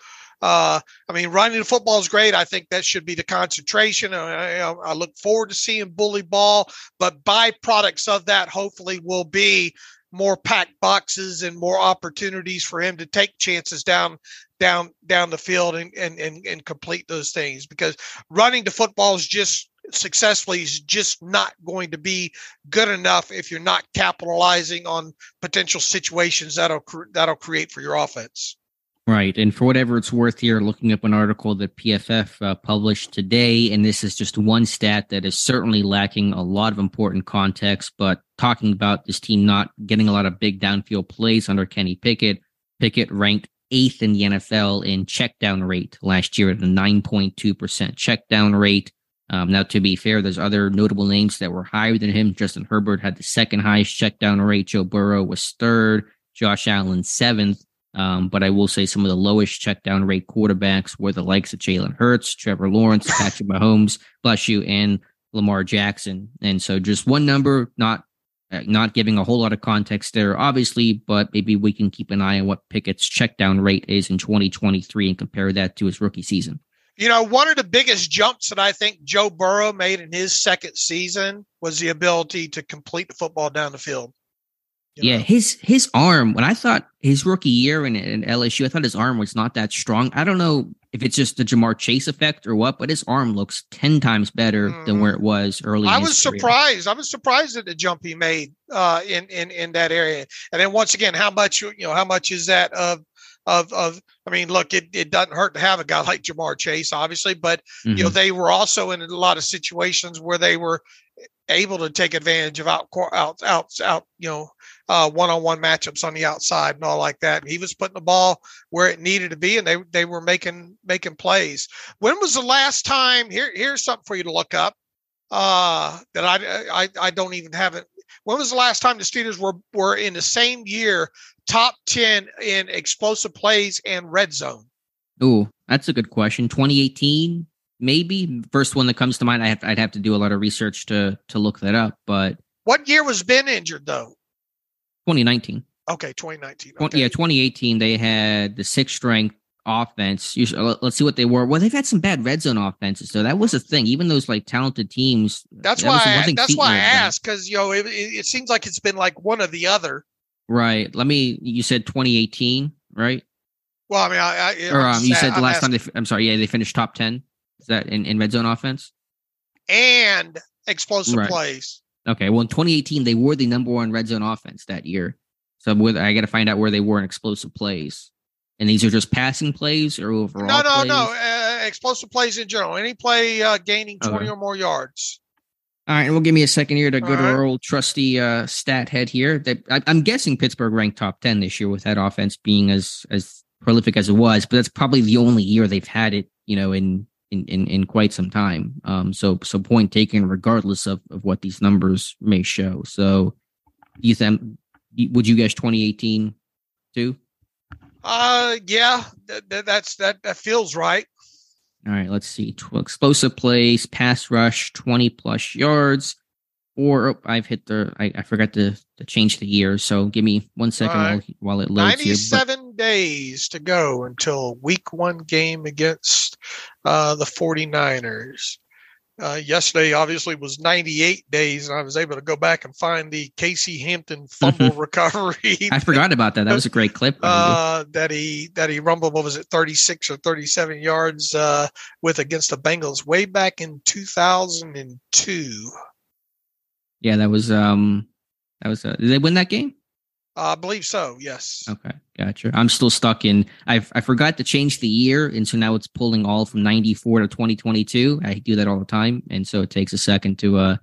uh, I mean, running the football is great. I think that should be the concentration. I, I, look forward to seeing bully ball, but byproducts of that hopefully will be more packed boxes and more opportunities for him to take chances down down down the field and and and, and complete those things because running the football is just successfully is just not going to be good enough if you're not capitalizing on potential situations that'll that'll create for your offense.
Right. And for whatever it's worth here, looking up an article that PFF uh, published today, and this is just one stat that is certainly lacking a lot of important context, but talking about this team not getting a lot of big downfield plays under Kenny Pickett. Pickett ranked eighth in the NFL in check down rate last year at a 9.2% check down rate. Um, now, to be fair, there's other notable names that were higher than him. Justin Herbert had the second highest check down rate. Joe Burrow was third. Josh Allen seventh. Um, but I will say some of the lowest check down rate quarterbacks were the likes of Jalen Hurts, Trevor Lawrence, Patrick <laughs> Mahomes, bless you, and Lamar Jackson. And so just one number, not uh, not giving a whole lot of context there, obviously, but maybe we can keep an eye on what Pickett's check down rate is in 2023 and compare that to his rookie season.
You know, one of the biggest jumps that I think Joe Burrow made in his second season was the ability to complete the football down the field.
Yeah, know? his his arm. When I thought his rookie year in, in LSU, I thought his arm was not that strong. I don't know if it's just the Ja'Marr Chase effect or what, but his arm looks ten times better mm. than where it was early.
I was surprised. I was surprised at the jump he made uh, in in in that area. And then once again, how much you know? How much is that of of of I mean, look, it, it doesn't hurt to have a guy <laughs> like Ja'Marr Chase, obviously, but mm-hmm. you know, mm-hmm. they were also in a lot of situations where they were able to take advantage of out out out out you know uh, one-on-one matchups on the outside and all like that. And he was putting the ball where it needed to be, and they they were making making plays. When was the last time? Here here's something for you to look up uh, that I, I I don't even have it. When was the last time the Steelers were were in the same year top ten in explosive plays and red zone?
Oh, that's a good question. 2018, maybe first one that comes to mind. I have I'd have to do a lot of research to to look that up. But
what year was Ben injured though?
2019.
Okay, 2019. Okay.
Yeah, 2018 they had the sixth strength offense. Let's see what they were. Well, they've had some bad red zone offenses, so that was a thing. Even those like talented teams.
That's that why. I, that's why I asked because you know it, it, seems like it's been like one or the other.
Right. Let me. You said 2018, right?
Well, I mean, I,
I or um, you said the last asking. time they. I'm sorry. Yeah, they finished top 10. Is that in, in red zone offense?
And explosive right. plays.
Okay. Well, in 2018, they were the number one red zone offense that year. So with, I got to find out where they were in explosive plays. And these are just passing plays or overall?
No, no,
plays?
no. Uh, explosive plays in general. Any play uh, gaining 20 okay. or more yards.
All right, and we'll give me a second here to go to our old trusty uh, stat head here. That I, am guessing Pittsburgh ranked top ten this year with that offense being as as prolific as it was, but that's probably the only year they've had it, you know, in in, in, in quite some time. Um, so so point taken, regardless of, of what these numbers may show. So, you think would you guess 2018 too?
Uh, yeah, that, that's that that feels right.
All right, let's see. explosive plays, pass rush, 20 plus yards. Or oh, I've hit the, I, I forgot to, to change the year. So give me one second right. while, while it loads
97 here, days to go until week one game against uh, the 49ers. Uh, yesterday, obviously, was 98 days, and I was able to go back and find the Casey Hampton fumble recovery. <laughs>
I forgot about that. That was a great clip.
Uh, that he that he rumbled. What was it, 36 or 37 yards uh, with against the Bengals way back in 2002.
Yeah, that was um, that was. Uh, did they win that game?
Uh, I believe so. Yes.
Okay, gotcha. I'm still stuck in. I I forgot to change the year, and so now it's pulling all from '94 to 2022. I do that all the time, and so it takes a second to uh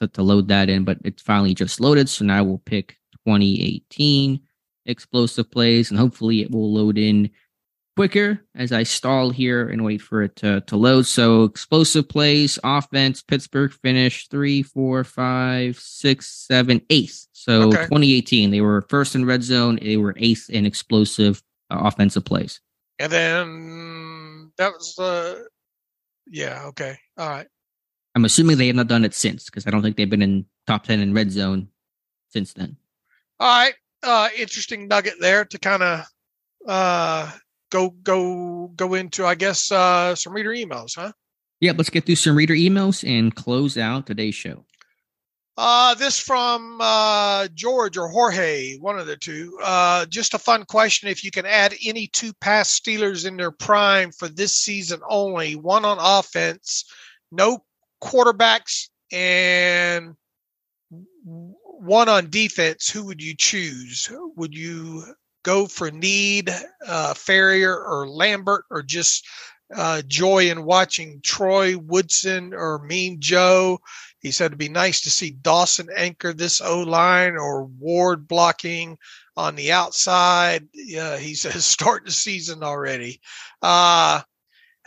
to, to load that in, but it finally just loaded. So now we'll pick 2018 explosive plays, and hopefully it will load in quicker as I stall here and wait for it to, to load. So explosive plays, offense, Pittsburgh finished three, four, five, six, seven, eighth. So okay. 2018, they were first in red zone. They were eighth in explosive uh, offensive plays.
And then that was the, uh, yeah, okay. All right.
I'm assuming they have not done it since because I don't think they've been in top 10 in red zone since then.
All right. Uh, interesting nugget there to kind of uh, go go go into I guess uh, some reader emails, huh?
Yeah, let's get through some reader emails and close out today's show.
Uh, this from uh, George or Jorge, one of the two. Uh, just a fun question. If you can add any two pass Steelers in their prime for this season only, one on offense, no quarterbacks, and one on defense, who would you choose? Would you go for Need, uh, Farrior, or Lambert, or just uh, joy in watching Troy Woodson or Mean Joe. He said it'd be nice to see Dawson anchor this O line or Ward blocking on the outside. Yeah, he says <laughs> start the season already. Uh,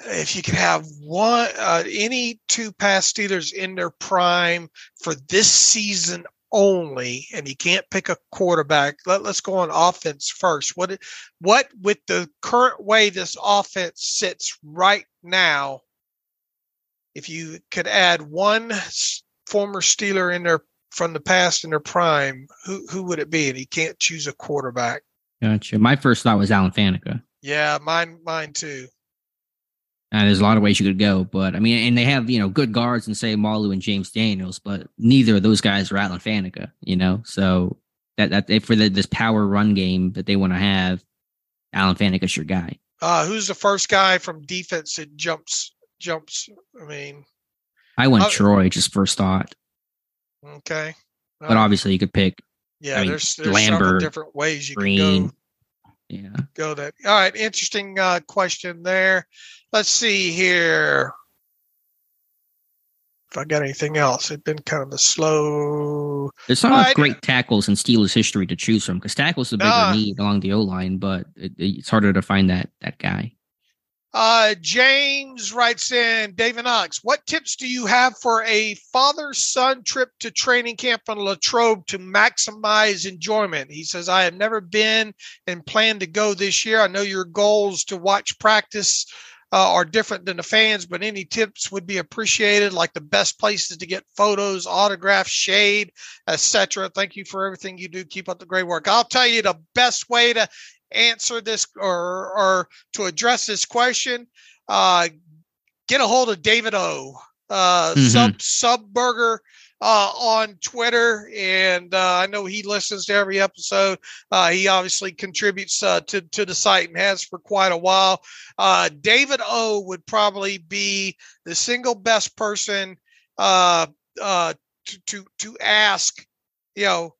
if you could have one, uh, any two pass Steelers in their prime for this season only, and you can't pick a quarterback. Let, us go on offense first. What what with the current way this offense sits right now, if you could add one former Steeler in there from the past in their prime, who who would it be? And you can't choose a quarterback.
Gotcha. My first thought was Alan Faneca.
Yeah, mine mine too.
Uh, there's a lot of ways you could go, but I mean, and they have you know good guards and Seumalo and James Daniels, but neither of those guys are Alan Faneca, you know. So that that for the, this power run game that they want to have, Alan Faneca's your guy.
Uh, who's the first guy from defense that jumps jumps? I mean,
I went uh, Troy just first thought.
Okay,
but obviously you could pick.
Yeah, I mean, there's, there's Lambert, different ways you Green, can go.
Yeah,
go that. All right, interesting uh, question there. Let's see here. If I got anything else, it's been kind of a slow.
There's not enough great tackles in Steelers history to choose from because tackles is a bigger uh, need along the O line, but it, it's harder to find that that guy.
Uh, James writes in, David Knox, what tips do you have for a father son trip to training camp in Latrobe to maximize enjoyment? He says, I have never been and plan to go this year. I know your goals to watch practice uh, are different than the fans, but any tips would be appreciated, like the best places to get photos, autographs, shade, etc. Thank you for everything you do. Keep up the great work. I'll tell you the best way to answer this or or to address this question. Uh, get a hold of David O. Uh, mm-hmm. Sub Sub Burger uh, on Twitter, and uh, I know he listens to every episode. Uh, he obviously contributes uh, to to the site and has for quite a while. Uh, David O would probably be the single best person uh, to to to ask, you know,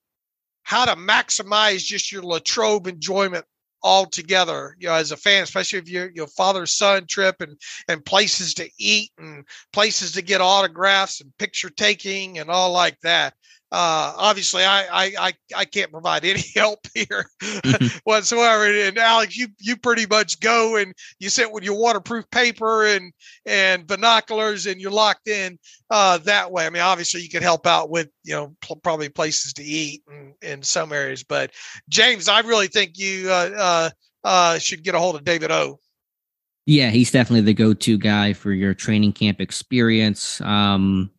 how to maximize just your Latrobe enjoyment all together, you know, as a fan, especially if you're your father son trip and and places to eat and places to get autographs and picture taking and all like that uh, obviously I, I, I I can't provide <laughs> any help here mm-hmm. whatsoever. And Alex, you you pretty much go and you sit with your waterproof paper and and binoculars and you're locked in uh, that way. I mean, obviously you can help out with you know pl- probably places to eat in, in some areas, but James, I really think you uh, uh, uh should get a hold of David O.
Yeah, he's definitely the go-to guy for your training camp experience. Um,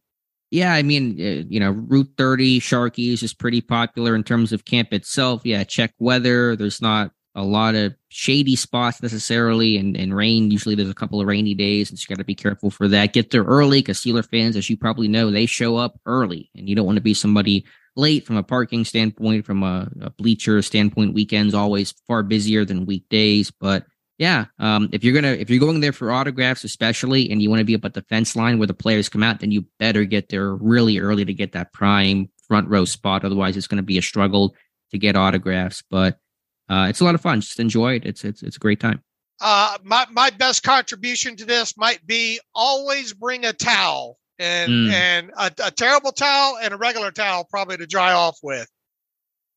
yeah, I mean, uh, you know, Route 30 Sharkies is pretty popular in terms of camp itself. Yeah, check weather. There's not a lot of shady spots necessarily and, and rain. Usually there's a couple of rainy days, and you got to be careful for that. Get there early because Steeler fans, as you probably know, they show up early, and you don't want to be somebody late from a parking standpoint, from a, a bleacher standpoint. Weekends always far busier than weekdays, but yeah, um, if you're gonna if you're going there for autographs, especially, and you want to be up at the fence line where the players come out, then you better get there really early to get that prime front row spot. Otherwise, it's going to be a struggle to get autographs. But uh, it's a lot of fun. Just enjoy it. It's it's it's a great time.
Uh, my my best contribution to this might be always bring a towel and mm. and a, a, terrible towel and a regular towel probably to dry off with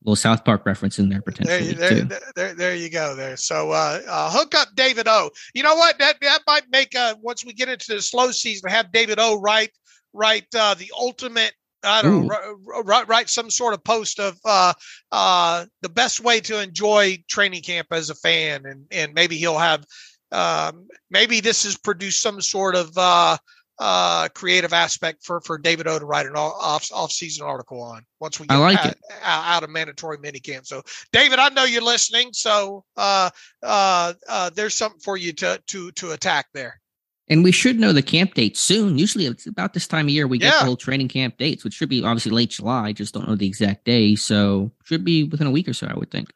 little South Park reference in there potentially.
There, there, there, there, you go. There. So uh, uh, hook up David O. You know what? That that might make uh, once we get into the slow season, have David O. write write uh, the ultimate. I don't Ooh. know, write, write some sort of post of uh, uh, the best way to enjoy training camp as a fan, and and maybe he'll have um, maybe this has produced some sort of uh, uh, creative aspect for for David O to write an off off season article on once we get
like
out, out of mandatory minicamp. So, David, I know you're listening, so uh, uh, uh, there's something for you to to to attack there.
And we should know the camp date soon. Usually, it's about this time of year we get yeah. the whole training camp dates, which should be obviously late July. Just don't know the exact day, so should be within a week or so, I would think.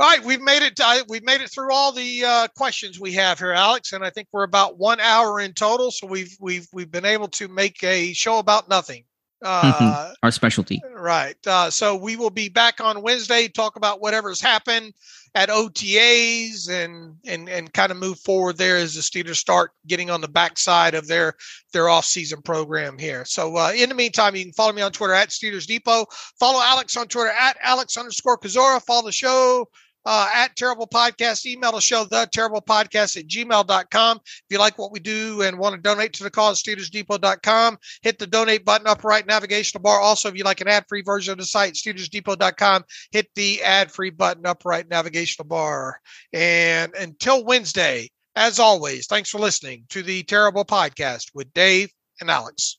All right, we've made it. Uh, we've made it through all the uh, questions we have here, Alex, and I think we're about one hour in total. So we've we've we've been able to make a show about nothing.
Uh, Our specialty,
right? Uh, so we will be back on Wednesday. Talk about whatever's happened at OTAs and and and kind of move forward there as the Steelers start getting on the backside of their their off season program here. So uh, in the meantime, you can follow me on Twitter at Steelers Depot. Follow Alex on Twitter at Alex underscore Kozora. Follow the show uh, at Terrible Podcast. Email the show, the terrible podcast at gmail.com. If you like what we do and want to donate to the cause, SteelersDepot.com. Hit the donate button up right navigational bar. Also, if you like an ad free version of the site, SteelersDepot.com, hit the ad free button up right navigational bar. And until Wednesday, as always, thanks for listening to the Terrible Podcast with Dave and Alex.